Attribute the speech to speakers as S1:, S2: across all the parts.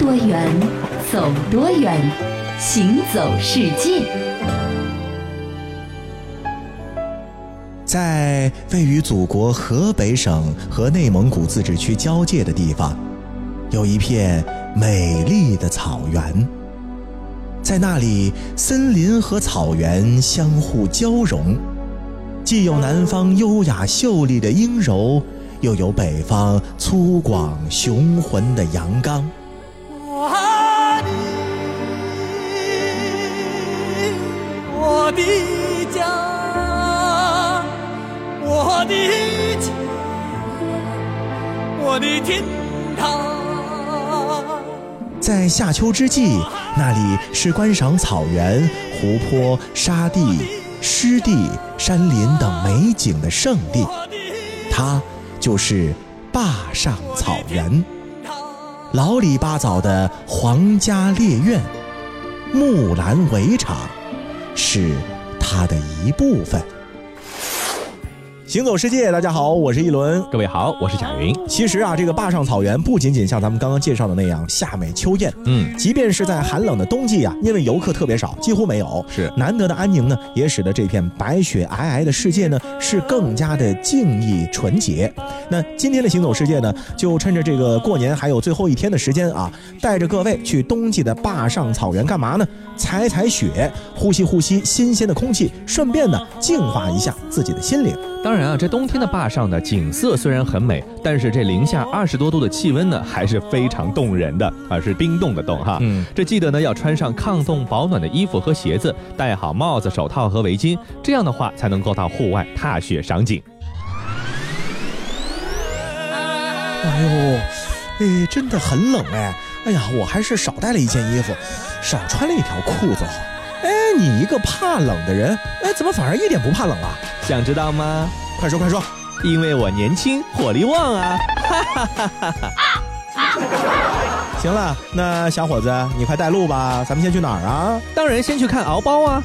S1: 多远，走多远，行走世界。
S2: 在位于祖国河北省和内蒙古自治区交界的地方，有一片美丽的草原。在那里，森林和草原相互交融，既有南方优雅秀丽的阴柔。又有北方粗犷雄浑的阳刚。
S3: 我的家，我的家，我的天堂。
S2: 在夏秋之际，那里是观赏草原、湖泊、沙地、湿地、山林等美景的圣地。它。就是坝上草原，老里八早的皇家猎苑、木兰围场，是它的一部分。行走世界，大家好，我是一轮。
S4: 各位好，我是贾云。
S2: 其实啊，这个坝上草原不仅仅像咱们刚刚介绍的那样夏美秋艳，嗯，即便是在寒冷的冬季啊，因为游客特别少，几乎没有，
S4: 是
S2: 难得的安宁呢，也使得这片白雪皑皑的世界呢，是更加的静谧纯洁。那今天的行走世界呢，就趁着这个过年还有最后一天的时间啊，带着各位去冬季的坝上草原干嘛呢？踩踩雪，呼吸呼吸新鲜的空气，顺便呢，净化一下自己的心灵。
S4: 当然啊，这冬天的坝上呢景色虽然很美，但是这零下二十多度的气温呢，还是非常冻人的，而是冰冻的冻哈。嗯，这记得呢要穿上抗冻保暖的衣服和鞋子，戴好帽子、手套和围巾，这样的话才能够到户外踏雪赏景。
S2: 哎呦，哎，真的很冷哎！哎呀，我还是少带了一件衣服，少穿了一条裤子好。哎，你一个怕冷的人，哎，怎么反而一点不怕冷啊？
S4: 想知道吗？
S2: 快说快说！
S4: 因为我年轻，火力旺啊！哈哈哈哈
S2: 哈！行了，那小伙子，你快带路吧，咱们先去哪儿啊？
S4: 当然先去看敖包啊！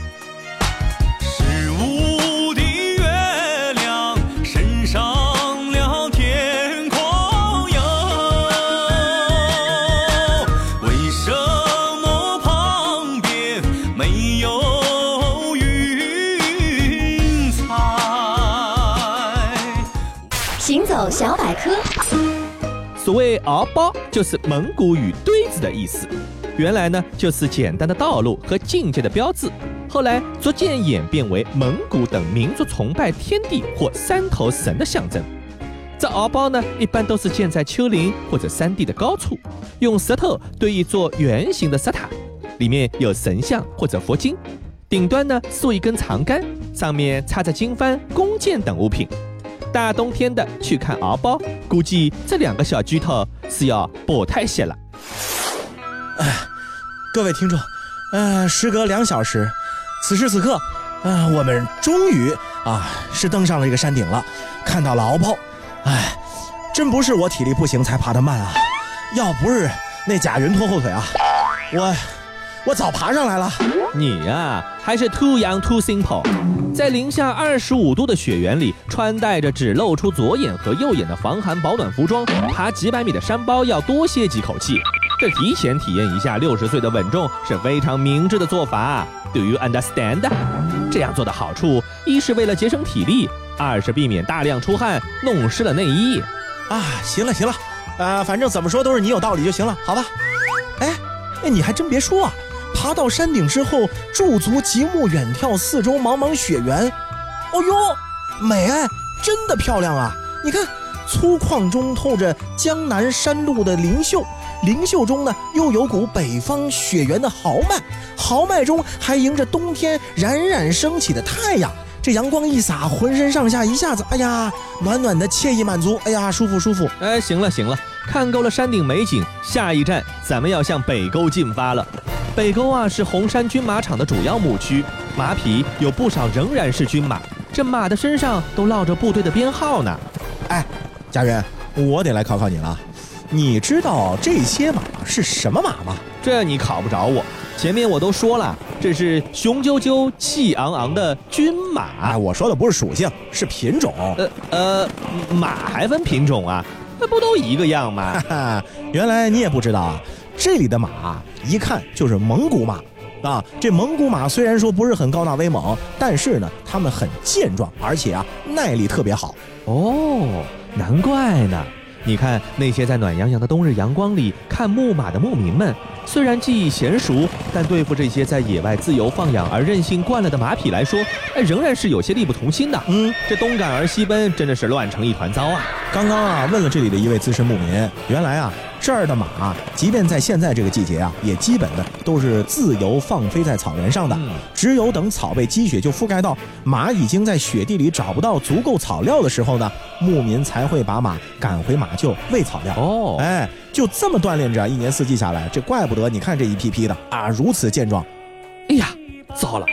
S4: 谓“敖包”就是蒙古语“堆子”的意思。原来呢，就是简单的道路和境界的标志，后来逐渐演变为蒙古等民族崇拜天地或山头神的象征。这敖包呢，一般都是建在丘陵或者山地的高处，用石头堆一座圆形的石塔，里面有神像或者佛经，顶端呢竖一根长杆，上面插着经幡、弓箭等物品。大冬天的去看敖包，估计这两个小巨头是要不太些了。
S2: 哎，各位听众，呃，时隔两小时，此时此刻，啊，我们终于啊是登上了这个山顶了，看到了敖包。哎，真不是我体力不行才爬得慢啊，要不是那贾云拖后腿啊，我。我早爬上来了，
S4: 你呀还是 too young too simple，在零下二十五度的雪原里，穿戴着只露出左眼和右眼的防寒保暖服装，爬几百米的山包要多歇几口气。这提前体验一下六十岁的稳重是非常明智的做法。Do you understand？这样做的好处，一是为了节省体力，二是避免大量出汗弄湿了内衣。
S2: 啊，行了行了，啊，反正怎么说都是你有道理就行了，好吧？哎哎，你还真别说啊。爬到山顶之后，驻足极目远眺四周茫茫雪原，哦呦，美哎，真的漂亮啊！你看，粗犷中透着江南山路的灵秀，灵秀中呢又有股北方雪原的豪迈，豪迈中还迎着冬天冉冉升起的太阳。这阳光一洒，浑身上下一下子，哎呀，暖暖的，惬意满足，哎呀，舒服舒服。
S4: 哎，行了行了，看够了山顶美景，下一站咱们要向北沟进发了。北沟啊是红山军马场的主要牧区，马匹有不少仍然是军马，这马的身上都烙着部队的编号呢。
S2: 哎，家人，我得来考考你了，你知道这些马是什么马吗？
S4: 这你考不着我，前面我都说了，这是雄赳赳、气昂昂的军马。
S2: 我说的不是属性，是品种。
S4: 呃呃，马还分品种啊？那不都一个样吗？
S2: 哈哈原来你也不知道啊。这里的马一看就是蒙古马。啊，这蒙古马虽然说不是很高大威猛，但是呢，它们很健壮，而且啊，耐力特别好。
S4: 哦，难怪呢。你看那些在暖洋洋的冬日阳光里看牧马的牧民们，虽然技艺娴熟，但对付这些在野外自由放养而任性惯了的马匹来说，哎，仍然是有些力不从心的。
S2: 嗯，
S4: 这东赶而西奔，真的是乱成一团糟啊！
S2: 刚刚啊，问了这里的一位资深牧民，原来啊。这儿的马，即便在现在这个季节啊，也基本的都是自由放飞在草原上的。只有等草被积雪就覆盖到，马已经在雪地里找不到足够草料的时候呢，牧民才会把马赶回马厩喂草料。
S4: 哦，
S2: 哎，就这么锻炼着，一年四季下来，这怪不得你看这一批批的啊，如此健壮。
S4: 哎呀，糟了，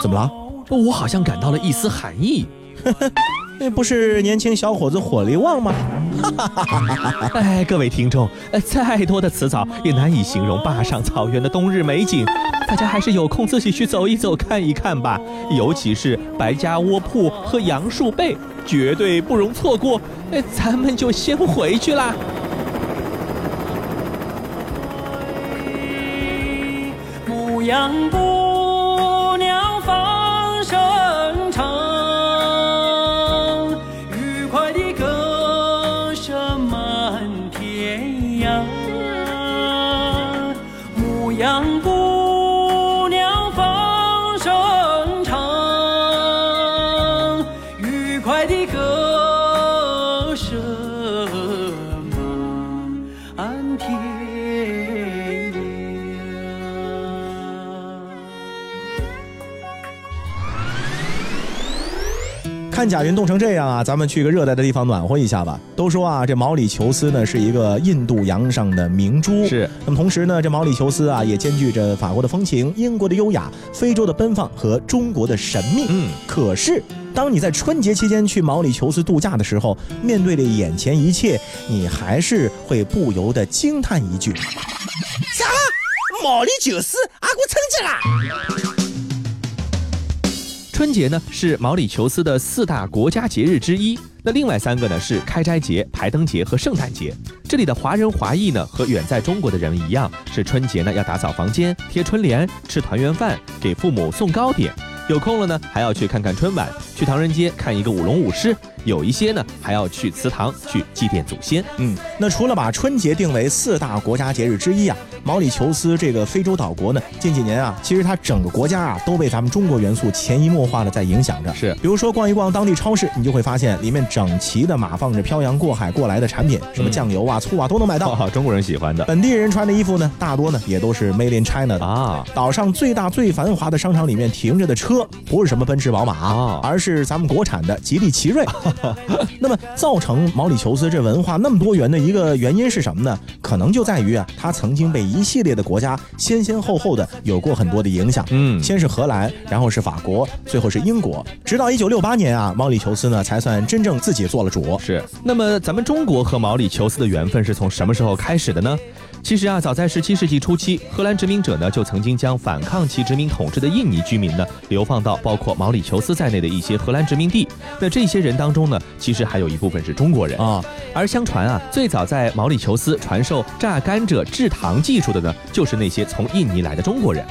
S2: 怎么了？
S4: 我好像感到了一丝寒意。
S2: 那不是年轻小伙子火力旺吗？
S4: 哎，各位听众，呃，再多的词藻也难以形容坝上草原的冬日美景，大家还是有空自己去走一走、看一看吧。尤其是白家窝铺和杨树背，绝对不容错过。哎，咱们就先回去啦。
S3: 牧羊姑娘放声
S2: 看贾云冻成这样啊，咱们去个热带的地方暖和一下吧。都说啊，这毛里求斯呢是一个印度洋上的明珠。
S4: 是。
S2: 那么同时呢，这毛里求斯啊也兼具着法国的风情、英国的优雅、非洲的奔放和中国的神秘。
S4: 嗯。
S2: 可是，当你在春节期间去毛里求斯度假的时候，面对着眼前一切，你还是会不由得惊叹一句：
S5: 啥？毛里求斯，阿哥春节啦！
S4: 春节呢是毛里求斯的四大国家节日之一，那另外三个呢是开斋节、排灯节和圣诞节。这里的华人华裔呢和远在中国的人一样，是春节呢要打扫房间、贴春联、吃团圆饭、给父母送糕点。有空了呢还要去看看春晚，去唐人街看一个舞龙舞狮。有一些呢还要去祠堂去祭奠祖先。
S2: 嗯，那除了把春节定为四大国家节日之一啊，毛里求斯这个非洲岛国呢，近几年啊，其实它整个国家啊都被咱们中国元素潜移默化的在影响着。
S4: 是，
S2: 比如说逛一逛当地超市，你就会发现里面整齐的码放着漂洋过海过来的产品，什么酱油啊、醋啊都能买到。
S4: 哦，中国人喜欢的。
S2: 本地人穿的衣服呢，大多呢也都是 Made in China 的
S4: 啊。
S2: 岛上最大最繁华的商场里面停着的车，不是什么奔驰、宝马
S4: 啊，
S2: 而是咱们国产的吉利奇瑞。那么，造成毛里求斯这文化那么多元的一个原因是什么呢？可能就在于啊，它曾经被一系列的国家先先后后的有过很多的影响。
S4: 嗯，
S2: 先是荷兰，然后是法国，最后是英国，直到一九六八年啊，毛里求斯呢才算真正自己做了主。
S4: 是。那么，咱们中国和毛里求斯的缘分是从什么时候开始的呢？其实啊，早在十七世纪初期，荷兰殖民者呢就曾经将反抗其殖民统治的印尼居民呢流放到包括毛里求斯在内的一些荷兰殖民地。那这些人当中呢，其实还有一部分是中国人
S2: 啊。
S4: 而相传啊，最早在毛里求斯传授榨甘蔗制糖技术的呢，就是那些从印尼来的中国人。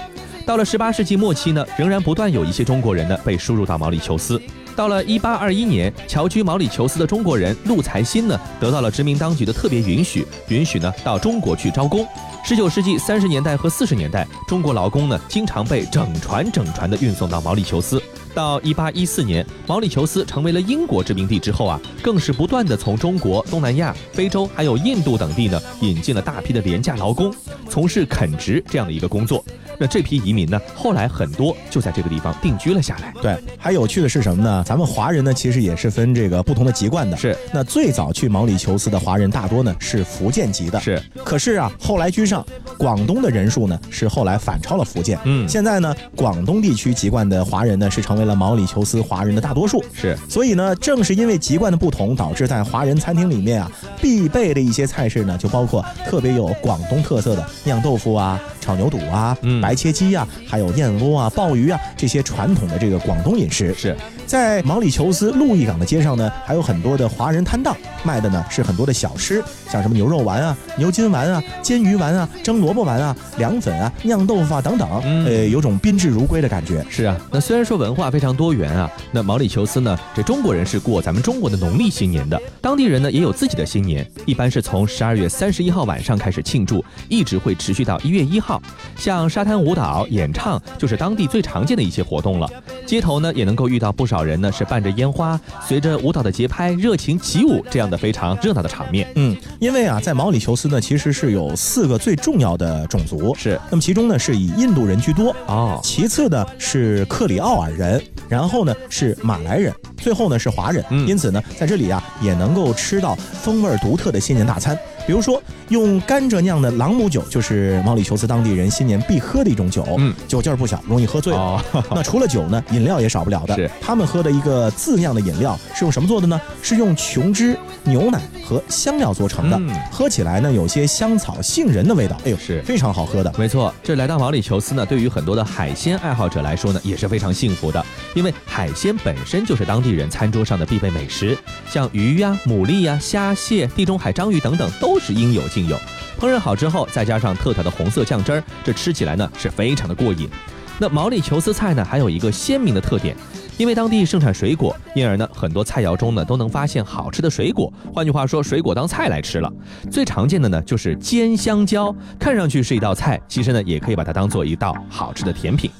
S4: 到了十八世纪末期呢，仍然不断有一些中国人呢被输入到毛里求斯。到了一八二一年，侨居毛里求斯的中国人陆才新呢，得到了殖民当局的特别允许，允许呢到中国去招工。十九世纪三十年代和四十年代，中国劳工呢经常被整船整船的运送到毛里求斯。到一八一四年，毛里求斯成为了英国殖民地之后啊，更是不断的从中国、东南亚、非洲还有印度等地呢引进了大批的廉价劳工，从事垦殖这样的一个工作。那这批移民呢，后来很多就在这个地方定居了下来。
S2: 对，还有趣的是什么呢？咱们华人呢，其实也是分这个不同的籍贯的。
S4: 是，
S2: 那最早去毛里求斯的华人大多呢是福建籍的。
S4: 是，
S2: 可是啊，后来居上，广东的人数呢是后来反超了福建。
S4: 嗯，
S2: 现在呢，广东地区籍贯的华人呢是成为了毛里求斯华人的大多数。
S4: 是，
S2: 所以呢，正是因为籍贯的不同，导致在华人餐厅里面啊，必备的一些菜式呢，就包括特别有广东特色的酿豆腐啊。炒牛肚啊，
S4: 嗯
S2: 白切鸡啊，还有燕窝啊、鲍鱼啊这些传统的这个广东饮食。
S4: 是，
S2: 在毛里求斯路易港的街上呢，还有很多的华人摊档，卖的呢是很多的小吃，像什么牛肉丸啊、牛筋丸啊、煎鱼丸啊、蒸萝卜丸啊、凉粉啊、酿豆腐啊等等，
S4: 嗯
S2: 呃，有种宾至如归的感觉。
S4: 是啊，那虽然说文化非常多元啊，那毛里求斯呢，这中国人是过咱们中国的农历新年的，当地人呢也有自己的新年，一般是从十二月三十一号晚上开始庆祝，一直会持续到一月一号。像沙滩舞蹈、演唱，就是当地最常见的一些活动了。街头呢也能够遇到不少人呢是伴着烟花，随着舞蹈的节拍热情起舞，这样的非常热闹的场面。
S2: 嗯，因为啊，在毛里求斯呢，其实是有四个最重要的种族，
S4: 是
S2: 那么其中呢是以印度人居多，
S4: 哦，
S2: 其次呢是克里奥尔人，然后呢是马来人，最后呢是华人。
S4: 嗯
S2: 因此呢，在这里啊也能够吃到风味独特的新年大餐，比如说用甘蔗酿的朗姆酒，就是毛里求斯当地人新年必喝的一种酒，
S4: 嗯，
S2: 酒劲儿不小，容易喝醉了。
S4: 哦，
S2: 那除了酒呢，饮料也少不了的。
S4: 是
S2: 他们喝的一个自酿的饮料是用什么做的呢？是用琼脂、牛奶和香料做成的。
S4: 嗯
S2: 喝起来呢，有些香草、杏仁的味道，哎呦，
S4: 是
S2: 非常好喝的。
S4: 没错，这来到毛里求斯呢，对于很多的海鲜爱好者来说呢，也是非常幸福的，因为海鲜本身就是当地人餐桌上的必备美食，像鱼呀、牡蛎呀、虾、蟹、地中海章鱼等等，都都是应有尽有。烹饪好之后，再加上特调的红色酱汁儿，这吃起来呢是非常的过瘾。那毛里求斯菜呢，还有一个鲜明的特点。因为当地盛产水果，因而呢，很多菜肴中呢都能发现好吃的水果。换句话说，水果当菜来吃了。最常见的呢就是煎香蕉，看上去是一道菜，其实呢也可以把它当做一道好吃的甜品。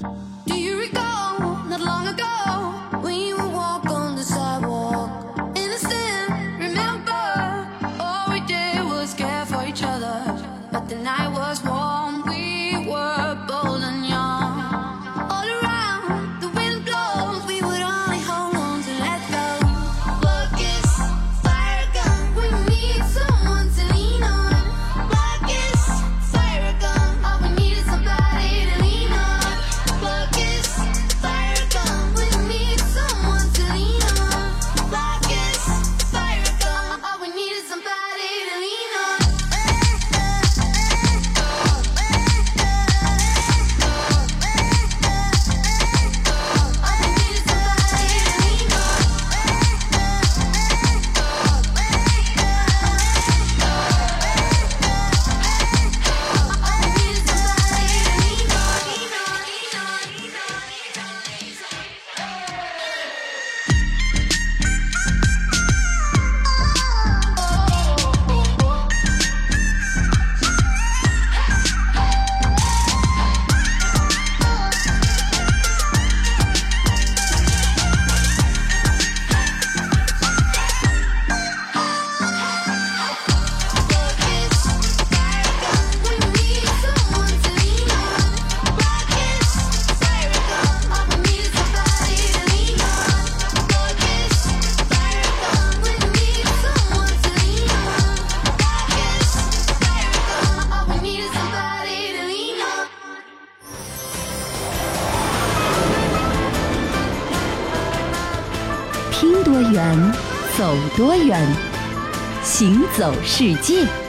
S1: 走世界。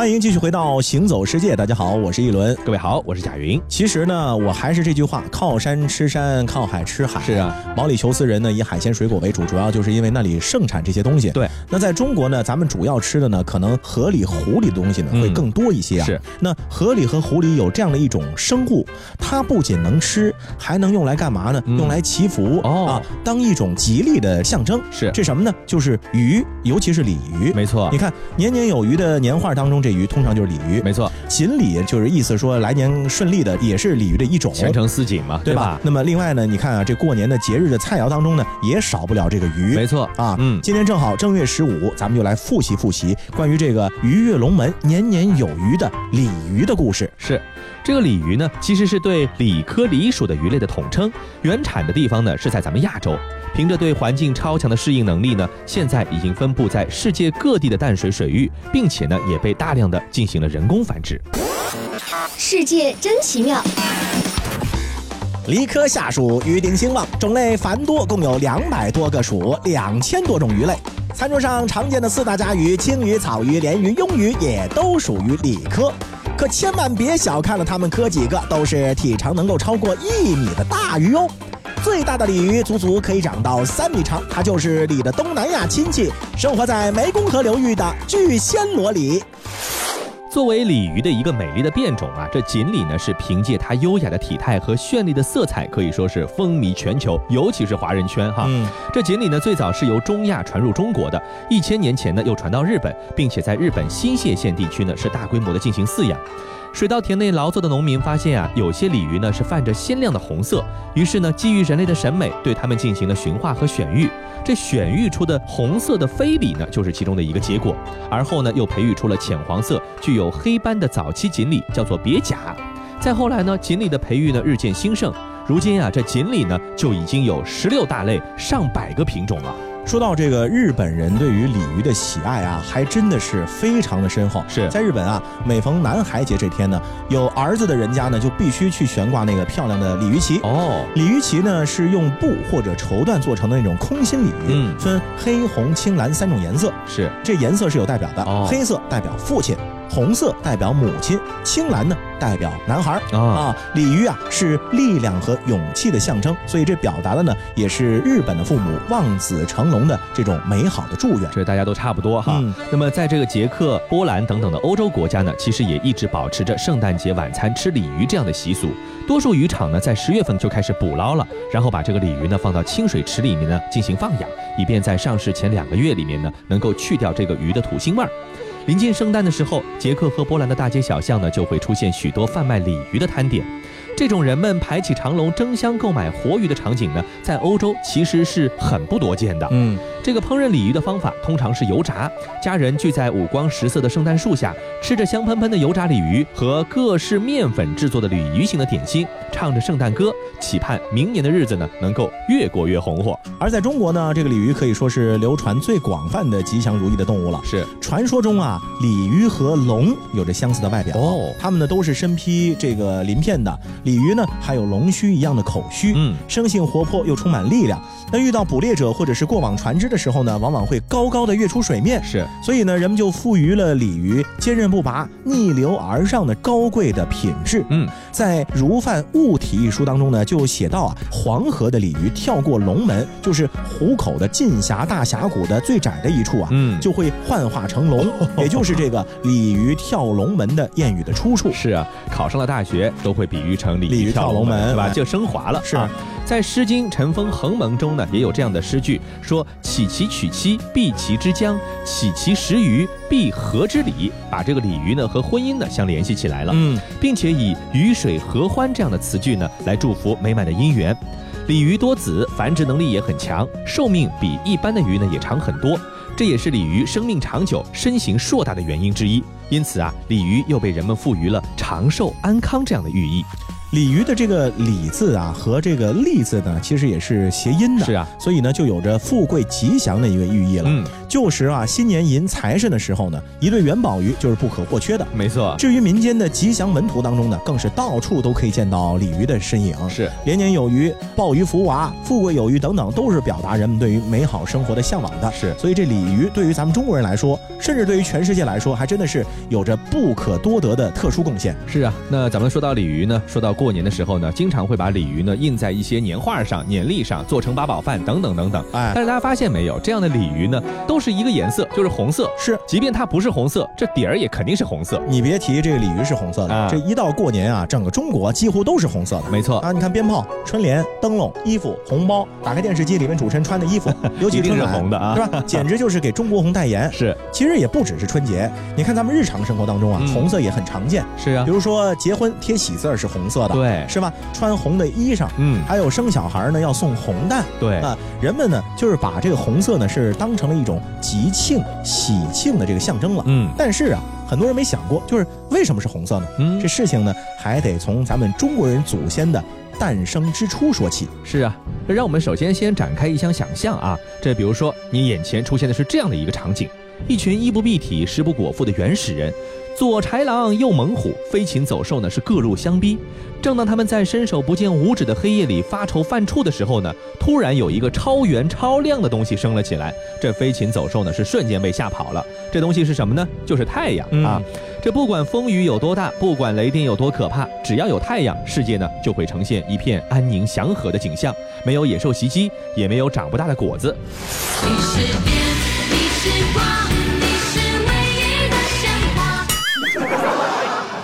S2: 欢迎继续回到《行走世界》，大家好，我是一轮。
S4: 各位好，我是贾云。
S2: 其实呢，我还是这句话：靠山吃山，靠海吃海。
S4: 是啊，
S2: 毛里求斯人呢以海鲜水果为主，主要就是因为那里盛产这些东西。
S4: 对，
S2: 那在中国呢，咱们主要吃的呢，可能河里、湖里的东西呢
S4: 嗯
S2: 会更多一些啊。
S4: 是，
S2: 那河里和湖里有这样的一种生物，它不仅能吃，还能用来干嘛呢？
S4: 嗯
S2: 用来祈福、
S4: 哦
S2: 啊，当一种吉利的象征。
S4: 是
S2: 这什么呢？就是鱼，尤其是鲤鱼。
S4: 没错
S2: 你，看年年有余的年画当中，这鱼通常就是鲤鱼。
S4: 没错，
S2: 锦鲤就是意思说来年顺利的，也是鲤鱼的一种。
S4: 前程似锦嘛，
S2: 对吧？？那么另外呢，你看啊，这过年的节日的菜肴当中呢，也少不了这个鱼。
S4: 没错
S2: 啊，
S4: 嗯
S2: 今天正好正月十五，咱们就来复习复习关于这个鱼跃龙门、年年有余的鲤鱼的故事。
S4: 是，这个鲤鱼呢，其实是对鲤科鲤属的鱼类的统称，原产的地方呢是在咱们亚洲。凭着对环境超强的适应能力呢，现在已经分布在世界各地的淡水水域，并且呢也被大量的进行了人工繁殖。
S6: 世界真奇妙。
S2: 鲤科下属鱼丁兴旺，种类繁多，共有两百多个属，两千多种鱼类。餐桌上常见的四大家鱼——青鱼、草鱼、鲢鱼、鳙鱼，也都属于鲤科。可千万别小看了它们科几个，都是体长能够超过一米的大鱼哦。最大的鲤鱼足足可以长到三米长，它就是鲤的东南亚亲戚，生活在湄公河流域的巨暹罗鲤。
S4: 作为鲤鱼的一个美丽的变种啊，这锦鲤呢是凭借它优雅的体态和绚丽的色彩，可以说是风靡全球，尤其是华人圈哈。
S2: 嗯
S4: 这锦鲤呢最早是由中亚传入中国的，一千年前呢又传到日本，并且在日本新泻县地区呢是大规模的进行饲养。水稻田内劳作的农民发现啊，有些鲤鱼呢是泛着鲜亮的红色，于是呢基于人类的审美，对它们进行了驯化和选育。这选育出的红色的非鲤呢，就是其中的一个结果。而后呢，又培育出了浅黄色、具有黑斑的早期锦鲤，叫做别甲。再后来呢，锦鲤的培育呢日渐兴盛，如今啊，这锦鲤呢就已经有十六大类、上百个品种了。
S2: 说到这个日本人对于鲤鱼的喜爱啊，还真的是非常的深厚。
S4: 是
S2: 在日本啊，每逢男孩节这天呢，有儿子的人家呢就必须去悬挂那个漂亮的鲤鱼旗。
S4: 哦，
S2: 鲤鱼旗呢是用布或者绸缎做成的那种空心鲤鱼，
S4: 嗯
S2: 分黑、红、青、蓝三种颜色。
S4: 是
S2: 这颜色是有代表的，
S4: 哦
S2: 黑色代表父亲，红色代表母亲，青蓝呢代表男孩儿。
S4: 啊，
S2: 啊，鲤鱼啊是力量和勇气的象征，所以这表达的呢也是日本的父母望子成龙的这种美好的祝愿。
S4: 这大家都差不多哈。
S2: 嗯
S4: 那么在这个捷克、波兰等等的欧洲国家呢，其实也一直保持着圣诞节晚餐吃鲤鱼这样的习俗。多数渔场呢在十月份就开始捕捞了，然后把这个鲤鱼呢放到清水池里面呢进行放养，以便在上市前两个月里面呢能够去掉这个鱼的土腥味儿。临近圣诞的时候，捷克和波兰的大街小巷呢就会出现许多贩卖鲤鱼的摊点。这种人们排起长龙争相购买活鱼的场景呢，在欧洲其实是很不多见的。
S2: 嗯，
S4: 这个烹饪鲤鱼的方法通常是油炸，家人聚在五光十色的圣诞树下，吃着香喷喷的油炸鲤鱼和各式面粉制作的鲤鱼形的点心，唱着圣诞歌，期盼明年的日子呢能够越过越红火。
S2: 而在中国呢，这个鲤鱼可以说是流传最广泛的吉祥如意的动物了。
S4: 是
S2: 传说中啊，鲤鱼和龙有着相似的外表
S4: 哦
S2: 它们呢都是身披这个鳞片的，鲤鱼呢还有龙须一样的口须，
S4: 嗯，
S2: 生性活泼又充满力量。那遇到捕猎者或者是过往船只的时候呢，往往会高高的跃出水面，
S4: 是
S2: 所以呢，人们就赋予了鲤鱼坚韧不拔、逆流而上的高贵的品质。
S4: 嗯，
S2: 在《如范物体》一书当中呢，就写到啊，黄河的鲤鱼跳过龙门，就是湖口的晋峡大峡谷的最窄的一处啊，
S4: 嗯
S2: 就会幻化成龙，也就是这个鲤鱼跳龙门的谚语的出处。
S4: 是啊，考上了大学都会比喻成鲤
S2: 鲤鱼跳龙门
S4: 对吧？
S2: 哎
S4: 就升华了。
S2: 是
S4: 啊，在《诗经·晨风横蒙》中呢，也有这样的诗句，说“岂其娶妻，避其之江；岂其食鱼，必合之礼”，把这个鲤鱼呢和婚姻呢相联系起来了。
S2: 嗯，
S4: 并且以鱼水合欢这样的词句呢来祝福美满的姻缘。鲤鱼多子，繁殖能力也很强，寿命比一般的鱼呢也长很多，这也是鲤鱼生命长久、身形硕大的原因之一。因此啊，鲤鱼又被人们赋予了长寿安康这样的寓意。
S2: 鲤鱼的这个“鲤”字啊和这个“利”字呢，其实也是谐音的。
S4: 是啊，
S2: 所以呢，就有着富贵吉祥的一个寓意了。
S4: 嗯，
S2: 旧时啊，新年迎财神的时候呢，一对元宝鱼就是不可或缺的。
S4: 没错，
S2: 至于民间的吉祥门图当中呢，更是到处都可以见到鲤鱼的身影。
S4: 是
S2: 连年有余、鲍鱼福娃、富贵有余等等，都是表达人们对于美好生活的向往的。
S4: 是
S2: 所以这鲤鱼对于咱们中国人来说，甚至对于全世界来说，还真的是有着不可多得的特殊贡献。
S4: 是啊。那咱们说到鲤鱼呢，说到过年的时候呢，经常会把鲤鱼呢印在一些年画上、年历上，做成八宝饭等等等等。
S2: 哎
S4: 但是大家发现没有，这样的鲤鱼呢，都是一个颜色，就是红色。
S2: 是
S4: 即便它不是红色，这底儿也肯定是红色。
S2: 你别提这个鲤鱼是红色的，
S4: 啊
S2: 这一到过年啊，整个中国几乎都是红色的。
S4: 没错，
S2: 啊，你看鞭炮、春联、灯笼、衣服、红包，打开电视机里面主持人穿的衣服，尤其
S4: 是
S2: 春晚
S4: 红的啊
S2: 是吧？简直就是给中国红代言。
S4: 是
S2: 其实也不只是春节，你看咱们日常生活当中啊，
S4: 嗯
S2: 红色也很常见。
S4: 是啊
S2: 比，如说结婚贴喜字儿是红色的，
S4: 对
S2: 是吧？穿红的衣裳，
S4: 嗯，
S2: 还有生小孩呢要送红蛋。
S4: 对，
S2: 啊，人们呢就是把这个红色呢是当成了一种吉庆、喜庆的这个象征了。
S4: 嗯
S2: 但是啊，很多人没想过，就是为什么是红色呢？
S4: 嗯
S2: 这，事情呢还得从咱们中国人祖先的诞生之初说起。
S4: 是啊。让我们首先先展开一项想象啊，这比如说你眼前出现的是这样的一个场景。一群衣不蔽体、食不果腹的原始人，左豺狼右猛虎，飞禽走兽呢是各路相逼。正当他们在伸手不见五指的黑夜里发愁犯怵的时候呢，突然有一个超圆超亮的东西升了起来，这飞禽走兽呢是瞬间被吓跑了。这东西是什么呢？就是太阳
S2: 嗯
S4: 啊！这不管风雨有多大，不管雷电有多可怕，只要有太阳，世界呢就会呈现一片安宁祥和的景象，没有野兽袭击，也没有长不大的果子。
S7: 你是电，你是光，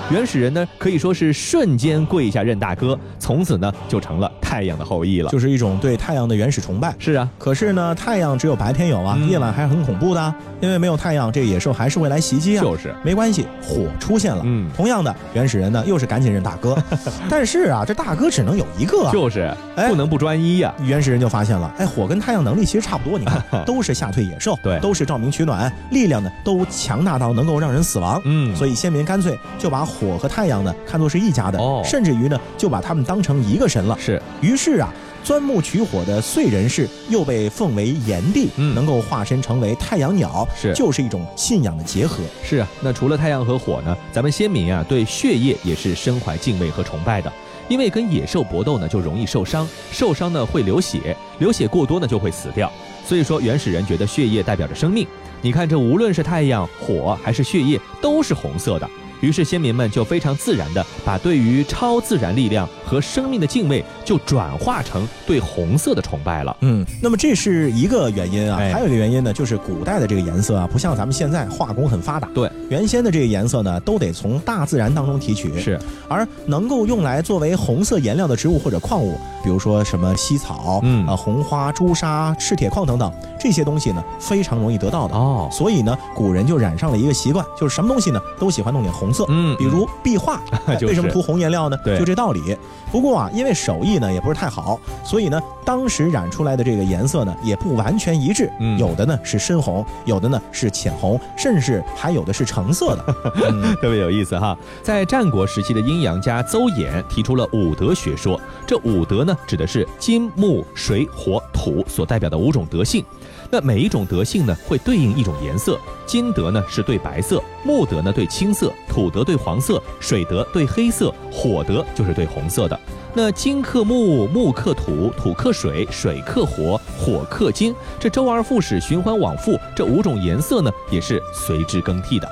S4: 原始人呢可以说是瞬间跪下认大哥，从此呢就成了太阳的后裔了。
S2: 就是一种对太阳的原始崇拜。
S4: 是啊，
S2: 可是呢，太阳只有白天有啊，
S4: 嗯
S2: 夜晚还是很恐怖的，因为没有太阳，这个野兽还是会来袭击啊。
S4: 就是
S2: 没关系，火出现了。
S4: 嗯
S2: 同样的，原始人呢又是赶紧认大哥，但是啊，这大哥只能有一个啊。
S4: 就是
S2: 哎
S4: 不能不专一呀、
S2: 原始人就发现了，哎，火跟太阳能力其实差不多，你看 都是吓退野兽，
S4: 对
S2: 都是照明取暖，力量呢都强大到能够让人死亡。
S4: 嗯
S2: 所以先民干脆就把火和太阳呢看作是一家的，
S4: 哦
S2: 甚至于呢就把他们当成一个神了。
S4: 是
S2: 于是啊，钻木取火的燧人氏又被奉为炎帝，
S4: 嗯
S2: 能够化身成为太阳鸟，
S4: 是
S2: 就是一种信仰的结合。
S4: 是啊，那除了太阳和火呢，咱们先民啊对血液也是身怀敬畏和崇拜的。因为跟野兽搏斗呢，就容易受伤，受伤呢会流血，流血过多呢就会死掉。所以说，原始人觉得血液代表着生命。你看，这无论是太阳、火还是血液，都是红色的。于是先民们就非常自然地把对于超自然力量和生命的敬畏，就转化成对红色的崇拜了。
S2: 嗯，那么这是一个原因啊，
S4: 哎。
S2: 还有一个原因呢，就是古代的这个颜色啊，不像咱们现在化工很发达，
S4: 对，
S2: 原先的这个颜色呢，都得从大自然当中提取，
S4: 是，
S2: 而能够用来作为红色颜料的植物或者矿物，比如说什么茜草、
S4: 嗯。
S2: 啊红花、朱砂、赤铁矿等等这些东西呢，非常容易得到的。
S4: 哦。
S2: 所以呢，古人就染上了一个习惯，就是什么东西呢都喜欢弄点红色，
S4: 嗯
S2: 比如壁画，哎为什么涂红颜料呢？
S4: 对
S2: 就这道理。不过啊，因为手艺呢也不是太好，所以呢，当时染出来的这个颜色呢也不完全一致，
S4: 嗯
S2: 有的呢是深红，有的呢是浅红，甚至还有的是橙色的。嗯
S4: 特别有意思哈。在战国时期的阴阳家邹衍提出了五德学说，这五德呢指的是金、木、水、火、土所代表的五种德性。那每一种德性呢会对应一种颜色，金德呢是对白色，木德呢对青色，土德对黄色，水德对黑色，火德就是对红色的。那金克木，木克土，土克水，水克火，火克金，这周而复始，循环往复，这五种颜色呢也是随之更替的。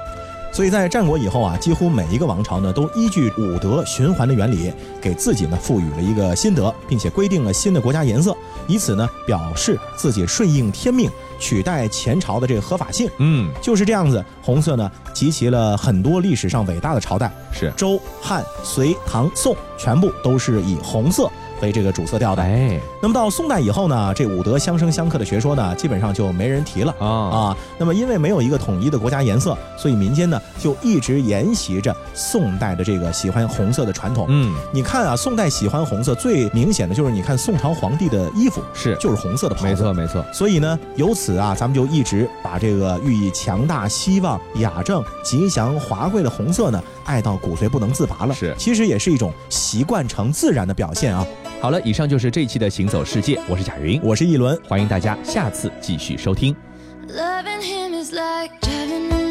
S2: 所以在战国以后啊，几乎每一个王朝呢，都依据五德循环的原理，给自己呢赋予了一个新德，并且规定了新的国家颜色，以此呢表示自己顺应天命，取代前朝的这个合法性。
S4: 嗯，
S2: 就是这样子，红色呢集齐了很多历史上伟大的朝代，
S4: 是。
S2: 周、汉、隋、唐、宋，全部都是以红色为这个主色调的。
S4: 哎
S2: 那么到宋代以后呢，这五德相生相克的学说呢，基本上就没人提了。
S4: 啊
S2: 啊，那么因为没有一个统一的国家颜色，所以民间呢就一直沿袭着宋代的这个喜欢红色的传统。
S4: 嗯，
S2: 你看啊，宋代喜欢红色最明显的就是你看宋朝皇帝的衣服
S4: 是
S2: 就是红色的袍子，
S4: 没错。没错，
S2: 所以呢，由此啊，咱们就一直把这个寓意强大、希望、雅正、吉祥、华贵的红色呢，爱到骨髓不能自拔了。
S4: 是
S2: 其实也是一种习惯成自然的表现啊。
S4: 好了，以上就是这一期的行走世界，我是贾云，
S2: 我是一轮，
S4: 欢迎大家下次继续收听。
S7: Loving him is like driving